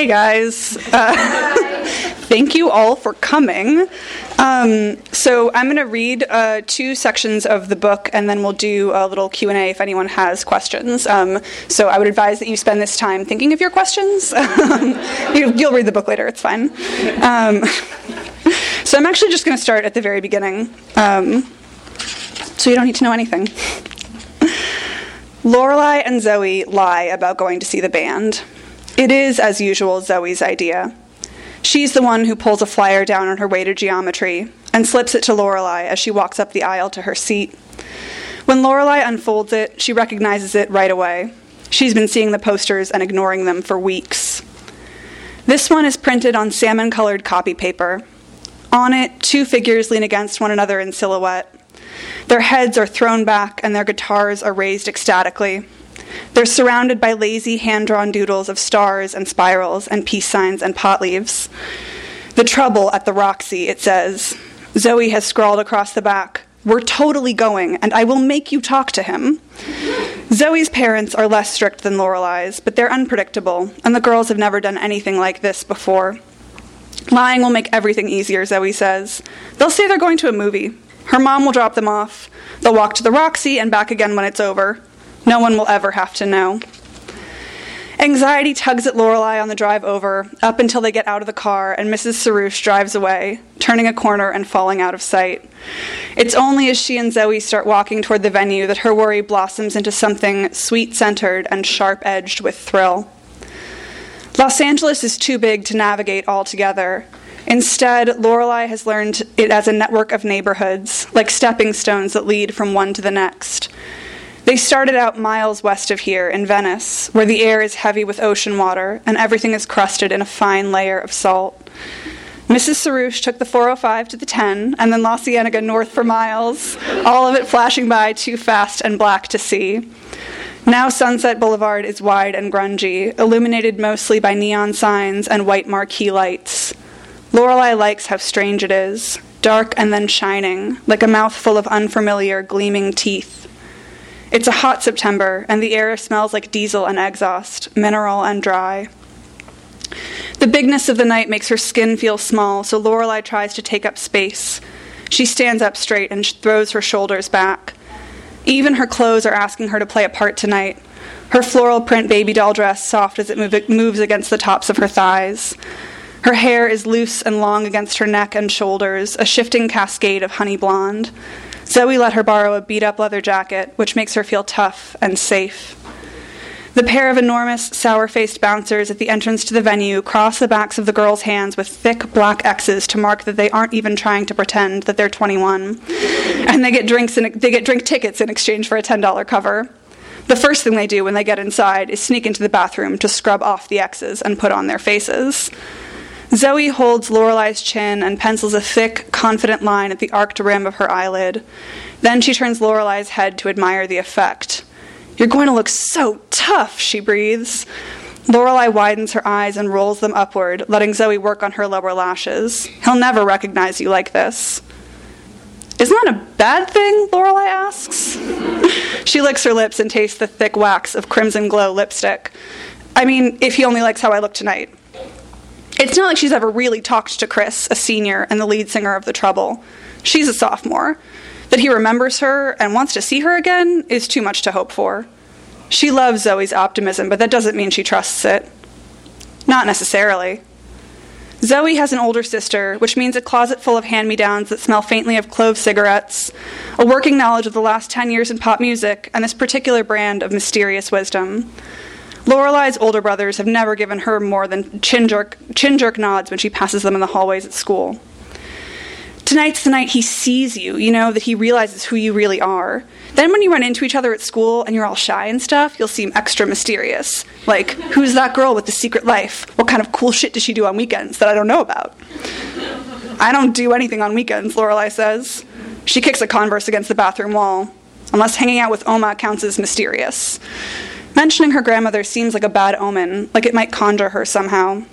Hey guys. Uh, thank you all for coming. Um, so I'm going to read uh, two sections of the book, and then we'll do a little Q and A if anyone has questions. Um, so I would advise that you spend this time thinking of your questions. you, will read the book later; it's fine. Um, so I'm actually just going to start at the very beginning, um, so you don't need to know anything. Lorelei and Zoe lie about going to see the band. It is, as usual, Zoe's idea. She's the one who pulls a flyer down on her way to geometry and slips it to Lorelei as she walks up the aisle to her seat. When Lorelei unfolds it, she recognizes it right away. She's been seeing the posters and ignoring them for weeks. This one is printed on salmon colored copy paper. On it, two figures lean against one another in silhouette. Their heads are thrown back and their guitars are raised ecstatically. They're surrounded by lazy hand drawn doodles of stars and spirals and peace signs and pot leaves. The trouble at the Roxy, it says. Zoe has scrawled across the back. We're totally going, and I will make you talk to him. Zoe's parents are less strict than Lorelei's, but they're unpredictable, and the girls have never done anything like this before. Lying will make everything easier, Zoe says. They'll say they're going to a movie. Her mom will drop them off. They'll walk to the Roxy and back again when it's over. No one will ever have to know. Anxiety tugs at Lorelei on the drive over, up until they get out of the car and Mrs. Sarouche drives away, turning a corner and falling out of sight. It's only as she and Zoe start walking toward the venue that her worry blossoms into something sweet centered and sharp edged with thrill. Los Angeles is too big to navigate all together. Instead, Lorelei has learned it as a network of neighborhoods, like stepping stones that lead from one to the next. They started out miles west of here in Venice, where the air is heavy with ocean water and everything is crusted in a fine layer of salt. Mrs. Sarouche took the 405 to the 10 and then La Cienega north for miles, all of it flashing by too fast and black to see. Now Sunset Boulevard is wide and grungy, illuminated mostly by neon signs and white marquee lights. Lorelei likes how strange it is, dark and then shining, like a mouthful of unfamiliar, gleaming teeth. It's a hot September, and the air smells like diesel and exhaust, mineral and dry. The bigness of the night makes her skin feel small, so Lorelei tries to take up space. She stands up straight and throws her shoulders back. Even her clothes are asking her to play a part tonight. Her floral print baby doll dress soft as it move, moves against the tops of her thighs. Her hair is loose and long against her neck and shoulders, a shifting cascade of honey blonde. Zoe let her borrow a beat up leather jacket, which makes her feel tough and safe. The pair of enormous, sour faced bouncers at the entrance to the venue cross the backs of the girls' hands with thick black X's to mark that they aren't even trying to pretend that they're 21. And they get, drinks in, they get drink tickets in exchange for a $10 cover. The first thing they do when they get inside is sneak into the bathroom to scrub off the X's and put on their faces. Zoe holds Lorelei's chin and pencils a thick, confident line at the arched rim of her eyelid. Then she turns Lorelei's head to admire the effect. You're going to look so tough, she breathes. Lorelei widens her eyes and rolls them upward, letting Zoe work on her lower lashes. He'll never recognize you like this. Isn't that a bad thing? Lorelei asks. she licks her lips and tastes the thick wax of crimson glow lipstick. I mean, if he only likes how I look tonight. It's not like she's ever really talked to Chris, a senior and the lead singer of The Trouble. She's a sophomore. That he remembers her and wants to see her again is too much to hope for. She loves Zoe's optimism, but that doesn't mean she trusts it. Not necessarily. Zoe has an older sister, which means a closet full of hand me downs that smell faintly of clove cigarettes, a working knowledge of the last 10 years in pop music, and this particular brand of mysterious wisdom. Lorelei's older brothers have never given her more than chin jerk, chin jerk nods when she passes them in the hallways at school. Tonight's the night he sees you, you know, that he realizes who you really are. Then when you run into each other at school and you're all shy and stuff, you'll seem extra mysterious. Like, who's that girl with the secret life? What kind of cool shit does she do on weekends that I don't know about? I don't do anything on weekends, Lorelei says. She kicks a converse against the bathroom wall. Unless hanging out with Oma counts as mysterious. Mentioning her grandmother seems like a bad omen, like it might conjure her somehow.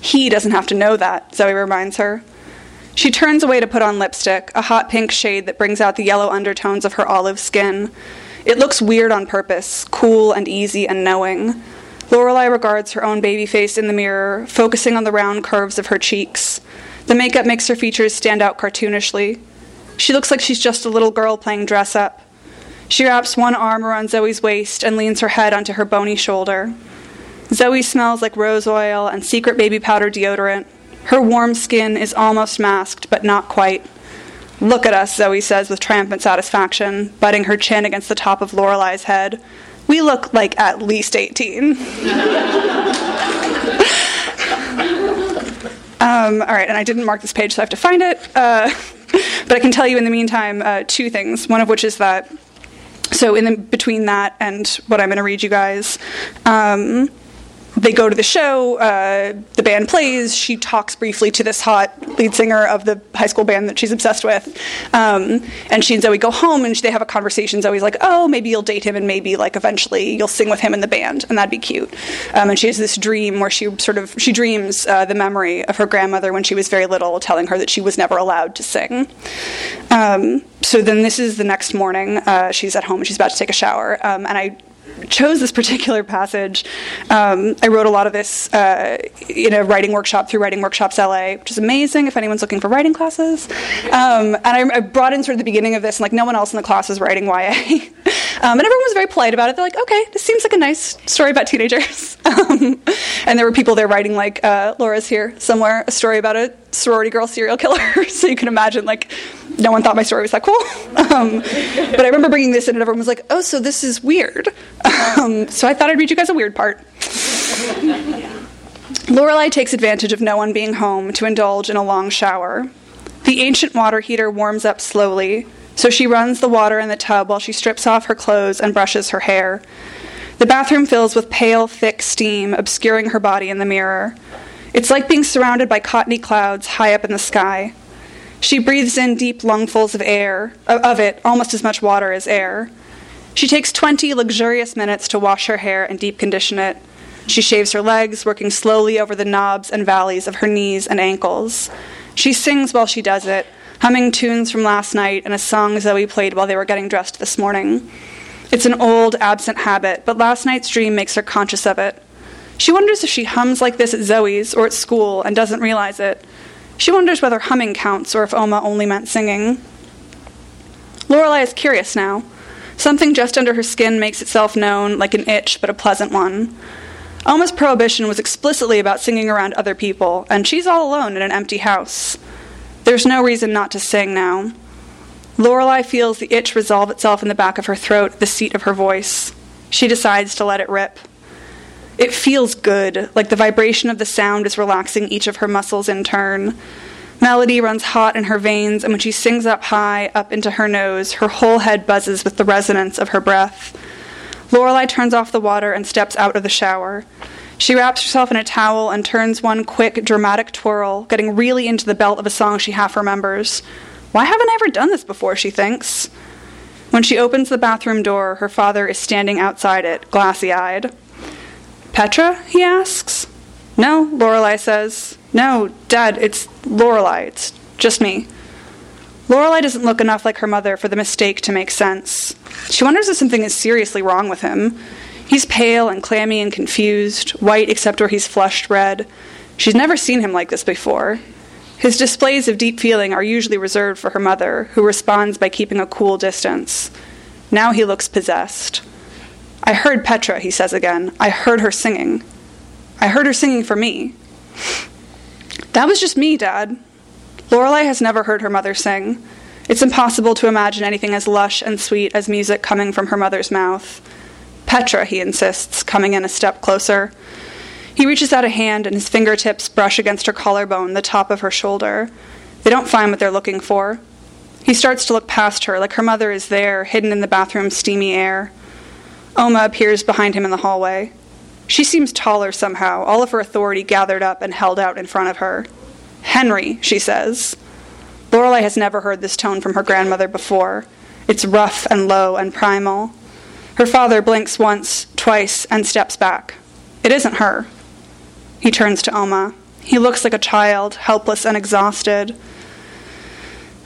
He doesn't have to know that, Zoe reminds her. She turns away to put on lipstick, a hot pink shade that brings out the yellow undertones of her olive skin. It looks weird on purpose, cool and easy and knowing. Lorelei regards her own baby face in the mirror, focusing on the round curves of her cheeks. The makeup makes her features stand out cartoonishly. She looks like she's just a little girl playing dress up. She wraps one arm around Zoe's waist and leans her head onto her bony shoulder. Zoe smells like rose oil and secret baby powder deodorant. Her warm skin is almost masked, but not quite. Look at us, Zoe says with triumphant satisfaction, butting her chin against the top of Lorelei's head. We look like at least 18. Um, all right, and I didn't mark this page, so I have to find it. Uh, but I can tell you in the meantime uh, two things. One of which is that, so in the, between that and what I'm going to read you guys, um, they go to the show, uh, the band plays, she talks briefly to this hot lead singer of the high school band that she's obsessed with. Um, and she and Zoe go home and they have a conversation. Zoe's like, oh, maybe you'll date him and maybe like eventually you'll sing with him in the band and that'd be cute. Um, and she has this dream where she sort of, she dreams uh, the memory of her grandmother when she was very little telling her that she was never allowed to sing. Um, so then this is the next morning. Uh, she's at home and she's about to take a shower. Um, and I chose this particular passage. Um, I wrote a lot of this uh, in a writing workshop through Writing Workshops LA, which is amazing if anyone's looking for writing classes. Um, and I, I, brought in sort of the beginning of this, and like no one else in the class was writing YA. um, and everyone was very polite about it. They're like, okay, this seems like a nice story about teenagers. Um, and there were people there writing, like, uh, Laura's here somewhere, a story about a sorority girl serial killer. so you can imagine, like, no one thought my story was that cool. Um, but I remember bringing this in, and everyone was like, "Oh, so this is weird." Um, so I thought I'd read you guys a weird part. Lorelei takes advantage of no one being home to indulge in a long shower. The ancient water heater warms up slowly, so she runs the water in the tub while she strips off her clothes and brushes her hair. The bathroom fills with pale, thick steam, obscuring her body in the mirror. It's like being surrounded by cottony clouds high up in the sky. She breathes in deep lungfuls of air, of it, almost as much water as air. She takes 20 luxurious minutes to wash her hair and deep condition it. She shaves her legs, working slowly over the knobs and valleys of her knees and ankles. She sings while she does it, humming tunes from last night and a song Zoe played while they were getting dressed this morning. It's an old, absent habit, but last night's dream makes her conscious of it. She wonders if she hums like this at Zoe's or at school and doesn't realize it. She wonders whether humming counts or if Oma only meant singing. Lorelei is curious now. Something just under her skin makes itself known, like an itch, but a pleasant one. Oma's prohibition was explicitly about singing around other people, and she's all alone in an empty house. There's no reason not to sing now. Lorelei feels the itch resolve itself in the back of her throat, the seat of her voice. She decides to let it rip. It feels good, like the vibration of the sound is relaxing each of her muscles in turn. Melody runs hot in her veins, and when she sings up high, up into her nose, her whole head buzzes with the resonance of her breath. Lorelei turns off the water and steps out of the shower. She wraps herself in a towel and turns one quick, dramatic twirl, getting really into the belt of a song she half remembers. Why haven't I ever done this before, she thinks. When she opens the bathroom door, her father is standing outside it, glassy eyed. Petra? he asks. No, Lorelei says. No, Dad, it's Lorelei. It's just me. Lorelei doesn't look enough like her mother for the mistake to make sense. She wonders if something is seriously wrong with him. He's pale and clammy and confused, white except where he's flushed red. She's never seen him like this before. His displays of deep feeling are usually reserved for her mother, who responds by keeping a cool distance. Now he looks possessed. I heard Petra, he says again. I heard her singing. I heard her singing for me. That was just me, Dad. Lorelei has never heard her mother sing. It's impossible to imagine anything as lush and sweet as music coming from her mother's mouth. Petra, he insists, coming in a step closer. He reaches out a hand and his fingertips brush against her collarbone, the top of her shoulder. They don't find what they're looking for. He starts to look past her, like her mother is there, hidden in the bathroom's steamy air. Oma appears behind him in the hallway. She seems taller somehow, all of her authority gathered up and held out in front of her. Henry, she says. Lorelei has never heard this tone from her grandmother before. It's rough and low and primal. Her father blinks once, twice, and steps back. It isn't her. He turns to Oma. He looks like a child, helpless and exhausted.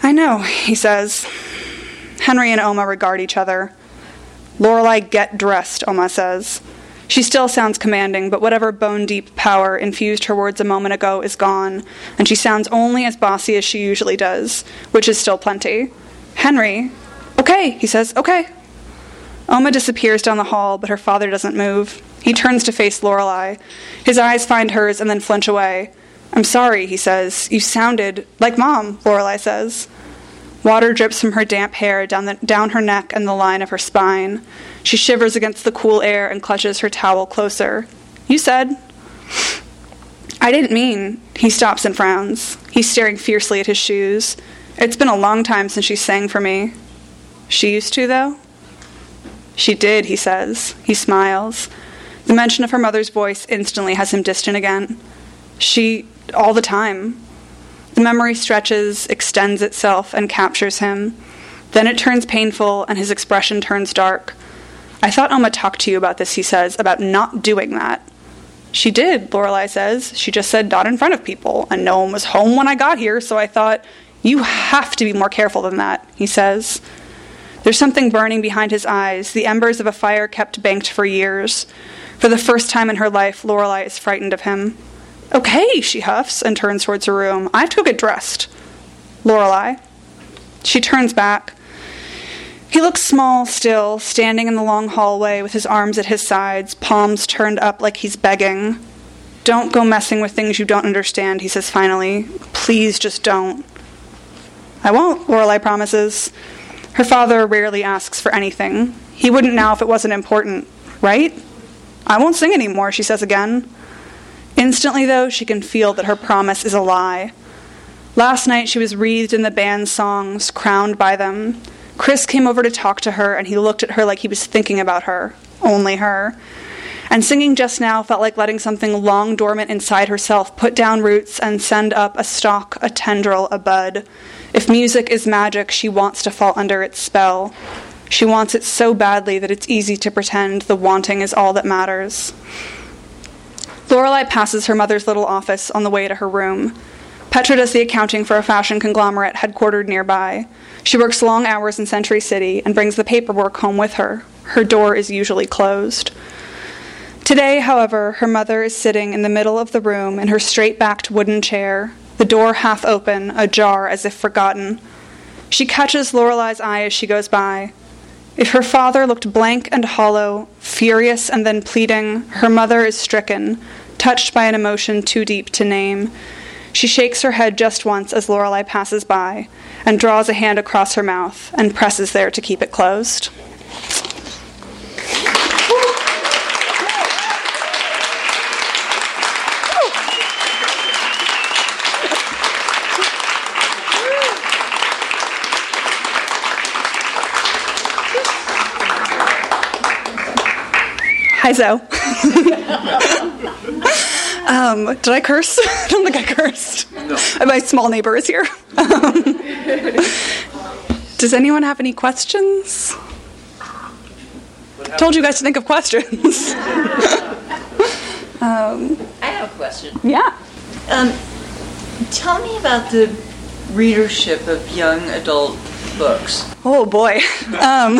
I know, he says. Henry and Oma regard each other. Lorelei, get dressed, Oma says. She still sounds commanding, but whatever bone deep power infused her words a moment ago is gone, and she sounds only as bossy as she usually does, which is still plenty. Henry. Okay, he says, okay. Oma disappears down the hall, but her father doesn't move. He turns to face Lorelei. His eyes find hers and then flinch away. I'm sorry, he says. You sounded like mom, Lorelei says. Water drips from her damp hair down, the, down her neck and the line of her spine. She shivers against the cool air and clutches her towel closer. You said. I didn't mean. He stops and frowns. He's staring fiercely at his shoes. It's been a long time since she sang for me. She used to, though? She did, he says. He smiles. The mention of her mother's voice instantly has him distant again. She, all the time. The memory stretches, extends itself, and captures him. Then it turns painful, and his expression turns dark. I thought Oma talked to you about this, he says, about not doing that. She did, Lorelei says. She just said not in front of people, and no one was home when I got here, so I thought, you have to be more careful than that, he says. There's something burning behind his eyes, the embers of a fire kept banked for years. For the first time in her life, Lorelei is frightened of him. Okay, she huffs and turns towards her room. I have to go get dressed. Lorelei. She turns back. He looks small still, standing in the long hallway with his arms at his sides, palms turned up like he's begging. Don't go messing with things you don't understand, he says finally. Please just don't. I won't, Lorelei promises. Her father rarely asks for anything. He wouldn't now if it wasn't important, right? I won't sing anymore, she says again. Instantly, though, she can feel that her promise is a lie. Last night she was wreathed in the band's songs, crowned by them. Chris came over to talk to her, and he looked at her like he was thinking about her, only her. And singing just now felt like letting something long dormant inside herself put down roots and send up a stalk, a tendril, a bud. If music is magic, she wants to fall under its spell. She wants it so badly that it's easy to pretend the wanting is all that matters. Lorelei passes her mother's little office on the way to her room. Petra does the accounting for a fashion conglomerate headquartered nearby. She works long hours in Century City and brings the paperwork home with her. Her door is usually closed. Today, however, her mother is sitting in the middle of the room in her straight backed wooden chair, the door half open, ajar as if forgotten. She catches Lorelei's eye as she goes by. If her father looked blank and hollow, furious and then pleading, her mother is stricken, touched by an emotion too deep to name. She shakes her head just once as Lorelei passes by, and draws a hand across her mouth and presses there to keep it closed. Hi, Zoe. um, did I curse? I don't think I cursed. No. My small neighbor is here. Um, does anyone have any questions? Told you guys to think of questions. um, I have a question. Yeah. Um, tell me about the readership of young adult books? Oh boy. Um,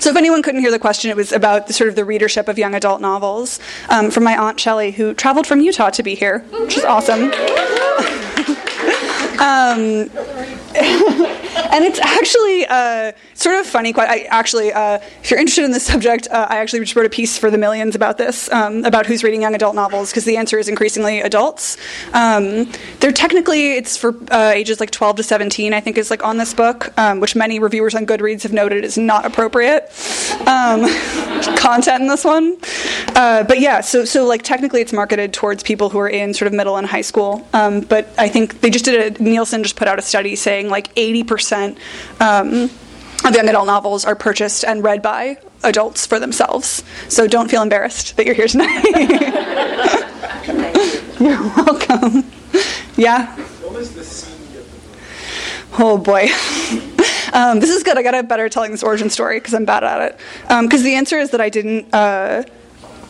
so if anyone couldn't hear the question, it was about the, sort of the readership of young adult novels um, from my aunt Shelley, who traveled from Utah to be here, which is awesome. um, and it's actually uh, sort of funny. Quite, I actually, uh, if you're interested in this subject, uh, I actually just wrote a piece for the Millions about this, um, about who's reading young adult novels, because the answer is increasingly adults. Um, they're technically it's for uh, ages like 12 to 17. I think is like on this book, um, which many reviewers on Goodreads have noted is not appropriate um, content in this one. Uh, but yeah, so so like technically it's marketed towards people who are in sort of middle and high school. Um, but I think they just did a Nielsen just put out a study saying like 80% um, of young adult novels are purchased and read by adults for themselves. So don't feel embarrassed that you're here tonight. you're welcome. Yeah. Oh boy. um, this is good. I got to better telling this origin story because I'm bad at it. Because um, the answer is that I didn't. Uh,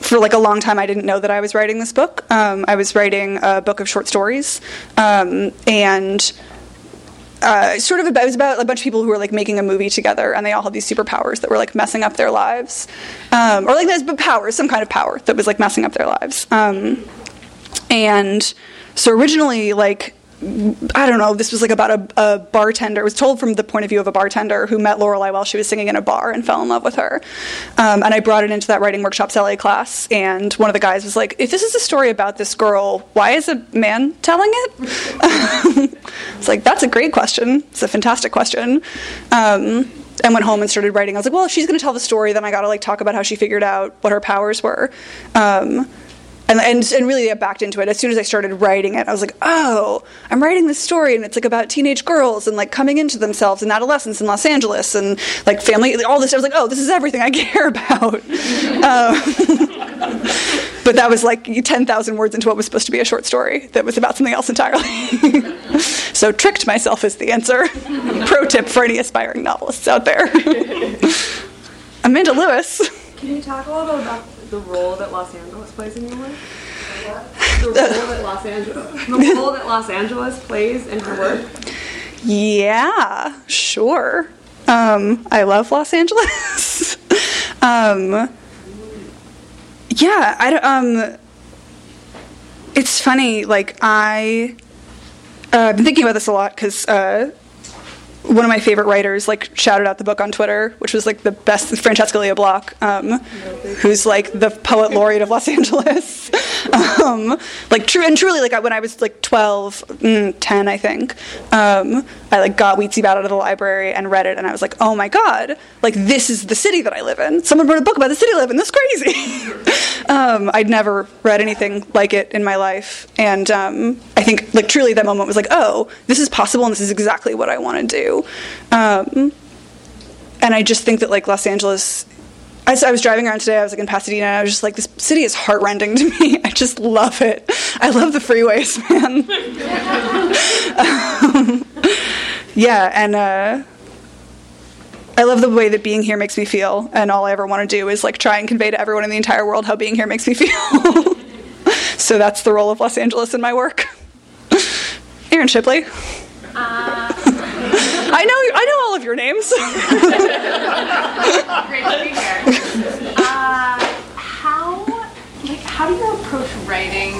for like a long time, I didn't know that I was writing this book. Um, I was writing a book of short stories, um, and uh, sort of about, it was about a bunch of people who were like making a movie together, and they all had these superpowers that were like messing up their lives, um, or like but powers, some kind of power that was like messing up their lives. Um, and so originally, like I don't know, this was like about a, a, bartender. It was told from the point of view of a bartender who met Lorelei while she was singing in a bar and fell in love with her. Um, and I brought it into that writing workshops LA class, and one of the guys was like, "If this is a story about this girl, why is a man telling it?" it's like that's a great question. It's a fantastic question. Um, and went home and started writing. I was like, well, if she's going to tell the story, then I got to like talk about how she figured out what her powers were. Um, and, and, and really I backed into it as soon as I started writing it. I was like, oh, I'm writing this story, and it's like about teenage girls and like coming into themselves and adolescence in Los Angeles and like family, all this. I was like, oh, this is everything I care about. um, but that was like 10,000 words into what was supposed to be a short story that was about something else entirely. so tricked myself is the answer. Pro tip for any aspiring novelists out there. Amanda Lewis. Can you talk a little about the role that Los Angeles plays in your life? The role that Los Angeles, the role that Los Angeles plays in her work. Yeah, sure. Um, I love Los Angeles. um, yeah, I don't. um. It's funny, like I. Uh, I've been thinking about this a lot because uh, one of my favorite writers like shouted out the book on Twitter, which was like the best Francesca Lia Block, um, who's like the poet laureate of Los Angeles. um, like true and truly, like when I was like 12, mm, 10, I think, um, I like got Weetzie out of the library and read it, and I was like, oh my god, like this is the city that I live in. Someone wrote a book about the city I live in. This crazy. Um, I'd never read anything like it in my life, and um, I think like truly that moment was like, oh, this is possible, and this is exactly what I want to do. Um, and I just think that like Los Angeles. As I was driving around today, I was like in Pasadena. I was just like, this city is heartrending to me. I just love it. I love the freeways, man. um, yeah, and uh, I love the way that being here makes me feel, and all I ever want to do is like try and convey to everyone in the entire world how being here makes me feel. so that's the role of Los Angeles in my work. Aaron Shipley. Uh, I know I know all of your names. Great to be here. Uh, how like how do you approach writing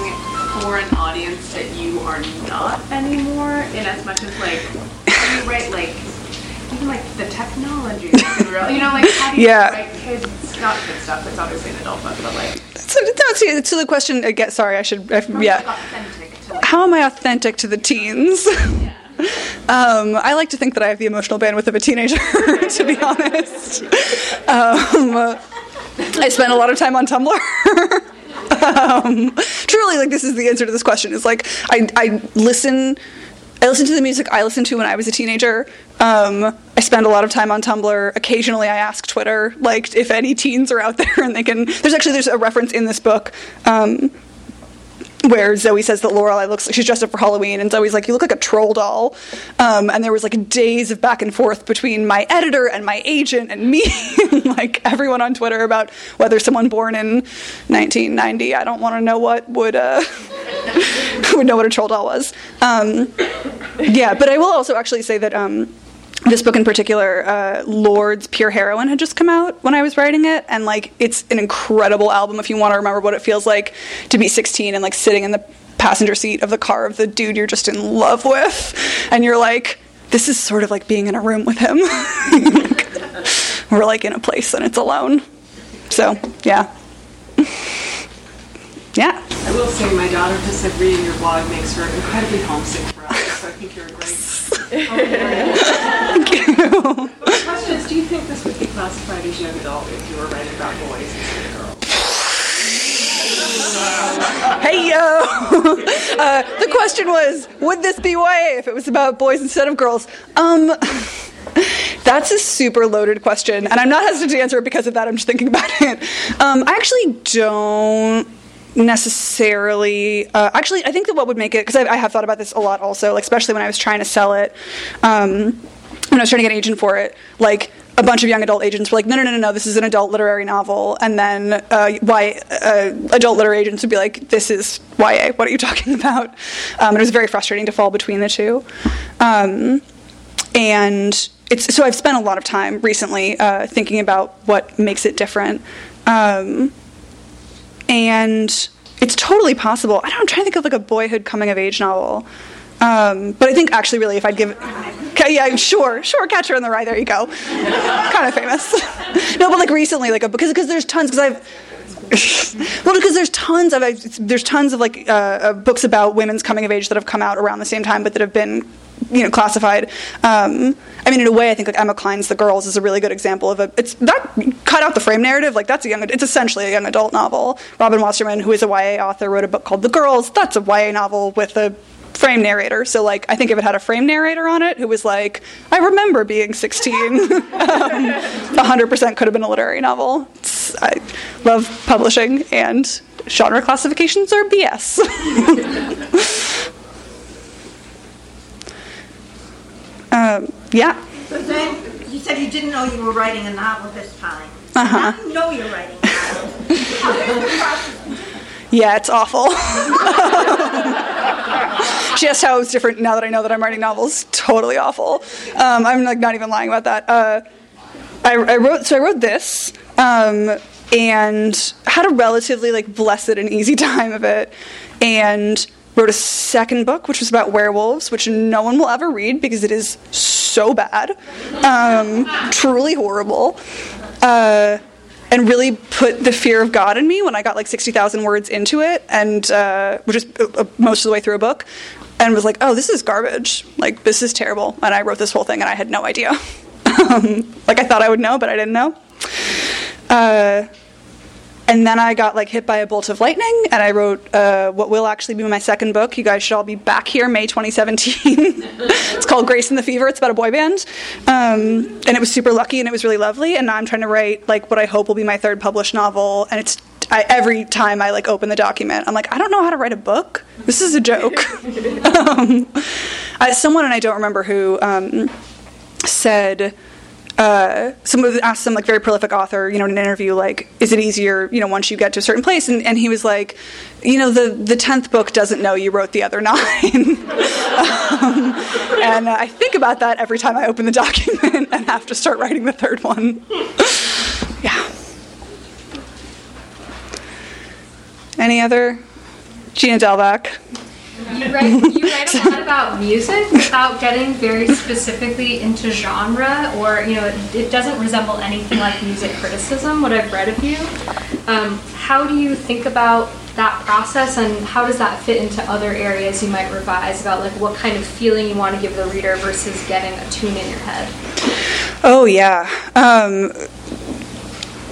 for an audience that you are not anymore? In as much as like you write like even like the technology, you know, like how do you yeah. write kids, not kid stuff? It's obviously an adult book, but like. So, to, to the question again, sorry, I should, I, yeah. How am I authentic to the teens? Yeah. Um, I like to think that I have the emotional bandwidth of a teenager, to be honest. Um, I spend a lot of time on Tumblr. um, truly, like this is the answer to this question. Is like I, I listen. I listen to the music I listened to when I was a teenager. Um, I spend a lot of time on Tumblr. Occasionally, I ask Twitter, like if any teens are out there and they can. There's actually there's a reference in this book um, where Zoe says that Lorelei looks like she's dressed up for Halloween, and Zoe's like, "You look like a troll doll." Um, and there was like days of back and forth between my editor and my agent and me, and like everyone on Twitter about whether someone born in 1990, I don't want to know what would uh, would know what a troll doll was. Um, yeah, but I will also actually say that. Um, this book in particular, uh, Lorde's Pure Heroine had just come out when I was writing it, and like it's an incredible album if you want to remember what it feels like to be 16 and like sitting in the passenger seat of the car of the dude you're just in love with, and you're like, this is sort of like being in a room with him. like, we're like in a place and it's alone. So yeah. Yeah. I will say my daughter just said reading your blog makes her incredibly homesick for us, so I think you're a great Thank you. The question do you think this would be classified as young adult if you were writing about boys instead of girls? hey yo! Uh, the question was, would this be YA if it was about boys instead of girls? Um, that's a super loaded question, and I'm not hesitant to answer it because of that. I'm just thinking about it. Um, I actually don't necessarily uh, actually i think that what would make it because I, I, have thought about this a lot also like especially when i was trying to sell it um, when i was trying to get an agent for it like a bunch of young adult agents were like no no no no no this is an adult literary novel. And then uh, why uh, adult literary agents would be like this is ya what are you talking about? Um, and it was very frustrating to fall between the two. Um, and it's so I've spent a lot of time recently uh, thinking about what makes it different, um, and it's totally possible. I don't, I'm trying to think of like a boyhood coming of age novel. Um, but I think actually, really, if I'd give, okay, yeah, sure, sure, Catcher in the Rye. There you go, kind of famous. no, but like recently, like a, because because there's tons because I've well, because there's tons of there's tons of like uh, books about women's coming of age that have come out around the same time, but that have been you know classified. Um, I mean, in a way, I think like Emma Cline's The Girls is a really good example of a. It's that cut out the frame narrative. Like that's a young. It's essentially a young adult novel. Robin Wasserman, who is a YA author, wrote a book called The Girls. That's a YA novel with a frame narrator. So like I think if it had a frame narrator on it who was like, I remember being 16, um, 100% could have been a literary novel. It's, I love publishing and genre classifications are BS. um, yeah. But then you said you didn't know you were writing a novel this time. Uh-huh. Now you know you're writing a novel. Yeah, it's awful. Just how it's different now that I know that I'm writing novels. Totally awful. Um, I'm like not even lying about that. Uh, I, I, wrote so I wrote this um, and had a relatively like blessed and easy time of it, and wrote a second book which was about werewolves, which no one will ever read because it is so bad, um, truly horrible. Uh, and really put the fear of God in me when I got like 60,000 words into it, and uh, which is uh, most of the way through a book, and was like, oh, this is garbage. Like, this is terrible. And I wrote this whole thing, and I had no idea. um, like, I thought I would know, but I didn't know. Uh, and then I got like hit by a bolt of lightning, and I wrote uh, what will actually be my second book. You guys should all be back here May 2017. it's called Grace and the Fever. It's about a boy band, um, and it was super lucky and it was really lovely. And now I'm trying to write like what I hope will be my third published novel, and it's I, every time I like open the document, I'm like, I don't know how to write a book. This is a joke. um, I, someone and I don't remember who um, said uh, someone asked some like very prolific author, you know, in an interview, like, is it easier, you know, once you get to a certain place? And, and he was like, you know, the the tenth book doesn't know you wrote the other nine. um, and uh, I think about that every time I open the document and have to start writing the third one. yeah. Any other? Gina Delvac. You write, you write a lot about music without getting very specifically into genre, or you know, it, it doesn't resemble anything like music criticism. What I've read of you, um, how do you think about that process, and how does that fit into other areas you might revise about, like what kind of feeling you want to give the reader versus getting a tune in your head? Oh yeah. Um,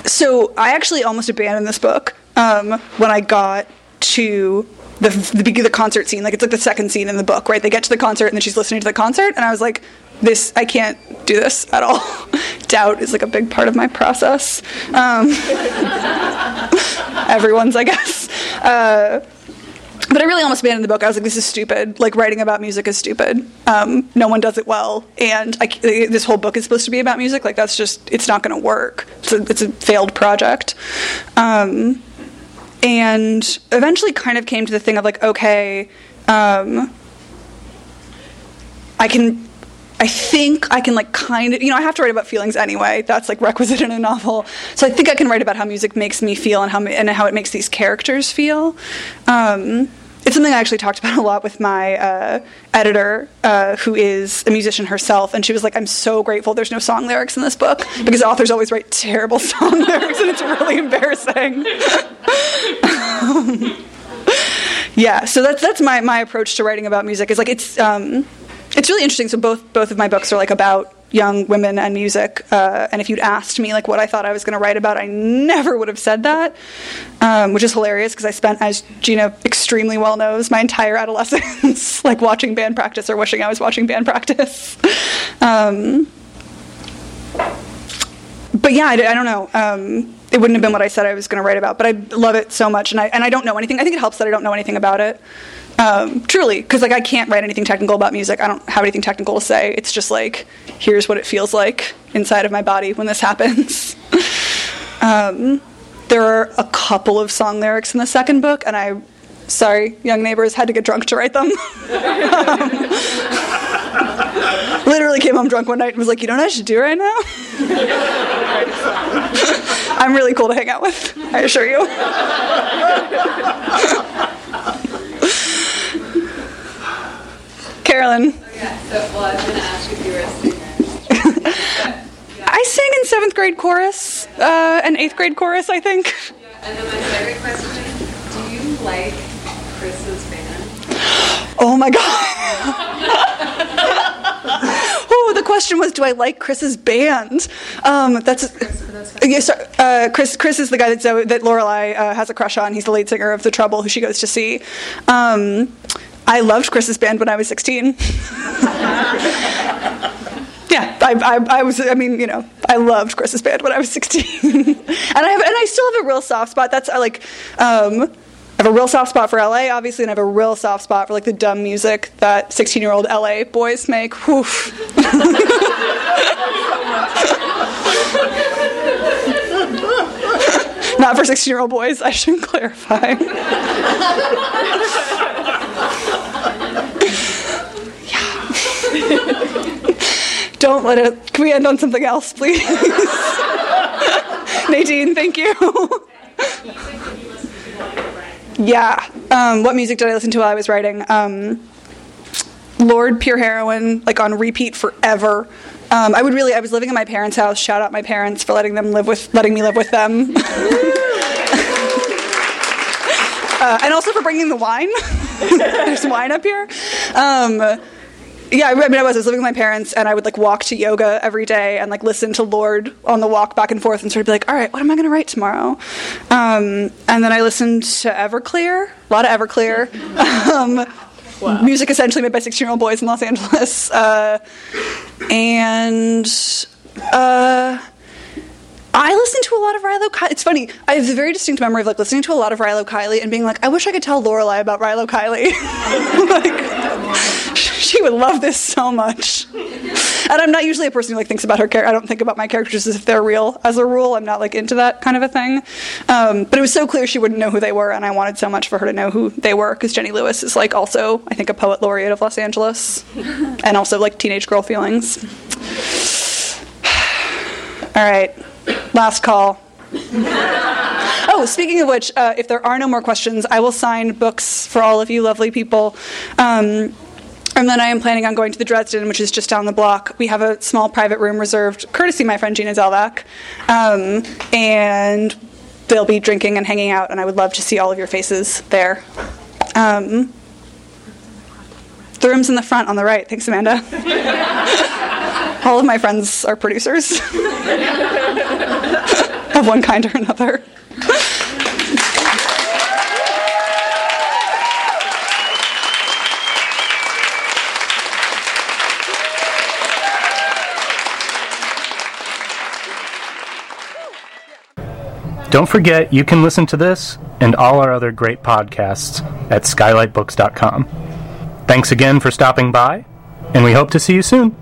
so I actually almost abandoned this book um, when I got to the, the the concert scene. Like it's like the second scene in the book, right? They get to the concert and then she's listening to the concert, and I was like, this I can't do this at all. Doubt is like a big part of my process. Um, everyone's, I guess. Uh, but I really almost abandoned the book. I was like, "This is stupid. Like writing about music is stupid. Um, no one does it well, and I, this whole book is supposed to be about music. Like that's just it's not going to work. It's a, it's a failed project." Um, and eventually kind of came to the thing of like okay um, i can i think i can like kind of you know i have to write about feelings anyway. That's like requisite in a novel. So i think i can write about how music makes me feel and how and how it makes these characters feel. Um, it's something I actually talked about a lot with my uh, editor, uh, who is a musician herself, and she was like, "I'm so grateful there's no song lyrics in this book because authors always write terrible song lyrics, and it's really embarrassing." yeah, so that's that's my my approach to writing about music. Is like it's um, it's really interesting. So both both of my books are like about young women and music. Uh, and if you'd asked me like what I thought I was going to write about, I never would have said that, um, which is hilarious because I spent, as Gina extremely well knows, my entire adolescence like watching band practice or wishing I was watching band practice. um, but yeah, I, I don't know. Um, it wouldn't have been what I said I was going to write about, but I love it so much, and I and I don't know anything. I think it helps that I don't know anything about it. Um, truly, because like I can't write anything technical about music. I don't have anything technical to say. It's just like here's what it feels like inside of my body when this happens. um, there are a couple of song lyrics in the second book, and I, sorry, young neighbors, had to get drunk to write them. um, Literally came home drunk one night and was like, "You know what I should do right now? I'm really cool to hang out with. I assure you." Carolyn, Yeah, so, well, I was going to ask if you were a singer. I sang in seventh grade chorus uh, and eighth grade chorus, I think. And then my second question do you like Chris's band? Oh my god. oh, the question was, do I like Chris's band? Um, that's yes. Uh, Chris. Chris is the guy that Zoe, that Lorelei uh, has a crush on. He's the lead singer of The Trouble, who she goes to see. Um, I loved Chris's band when I was 16. yeah, I, I, I was. I mean, you know, I loved Chris's band when I was 16, and I have, and I still have a real soft spot. That's uh, like. Um, I have a real soft spot for LA, obviously, and I have a real soft spot for like the dumb music that 16 year old LA boys make. Whew. Not for 16 year old boys, I should clarify. yeah. Don't let it. Can we end on something else, please? Nadine, thank you. Yeah. Um, what music did I listen to while I was writing? Um, Lorde Pure Heroine, like on repeat forever. Um, I would really. I was living in my parents' house. Shout out my parents for letting them live with, letting me live with them, uh, and also for bringing the wine. There's wine up here. Yeah, I mean, I was, I was living with my parents, and I would like walk to yoga every day and like listen to Lorde on the walk back and forth, and sort of be like, all right, what am I going to write tomorrow? Um, and then I listened to Everclear, a lot of Everclear. um, Music essentially made by 16 year old boys in Los Angeles. Uh, and uh, I listened to a lot of Rilo Kiley. It's funny. I have a very distinct memory of like listening to a lot of Rilo Kiley and being like, I wish I could tell Lorelei about Rilo Kiley. like, she would love this so much. And I'm not usually a person who like thinks about her character. I don't think about my characters as if they're real. As a rule, I'm not like into that kind of a thing. Um, but it was so clear she wouldn't know who they were, and I wanted so much for her to know who they were because Jenny Lewis is like also, I think, a poet laureate of Los Angeles, and also like teenage girl feelings. All right, last call. Oh, speaking of which, uh, if there are no more questions, I will sign books for all of you lovely people. Um, and then I am planning on going to the Dresden, which is just down the block. We have a small private room reserved, courtesy my friend Gina Delvac. Um, and they'll be drinking and hanging out, and I would love to see all of your faces there. Um, the room's in the front on the right. Thanks, Amanda. all of my friends are producers of one kind or another. Don't forget, you can listen to this and all our other great podcasts at skylightbooks.com. Thanks again for stopping by, and we hope to see you soon.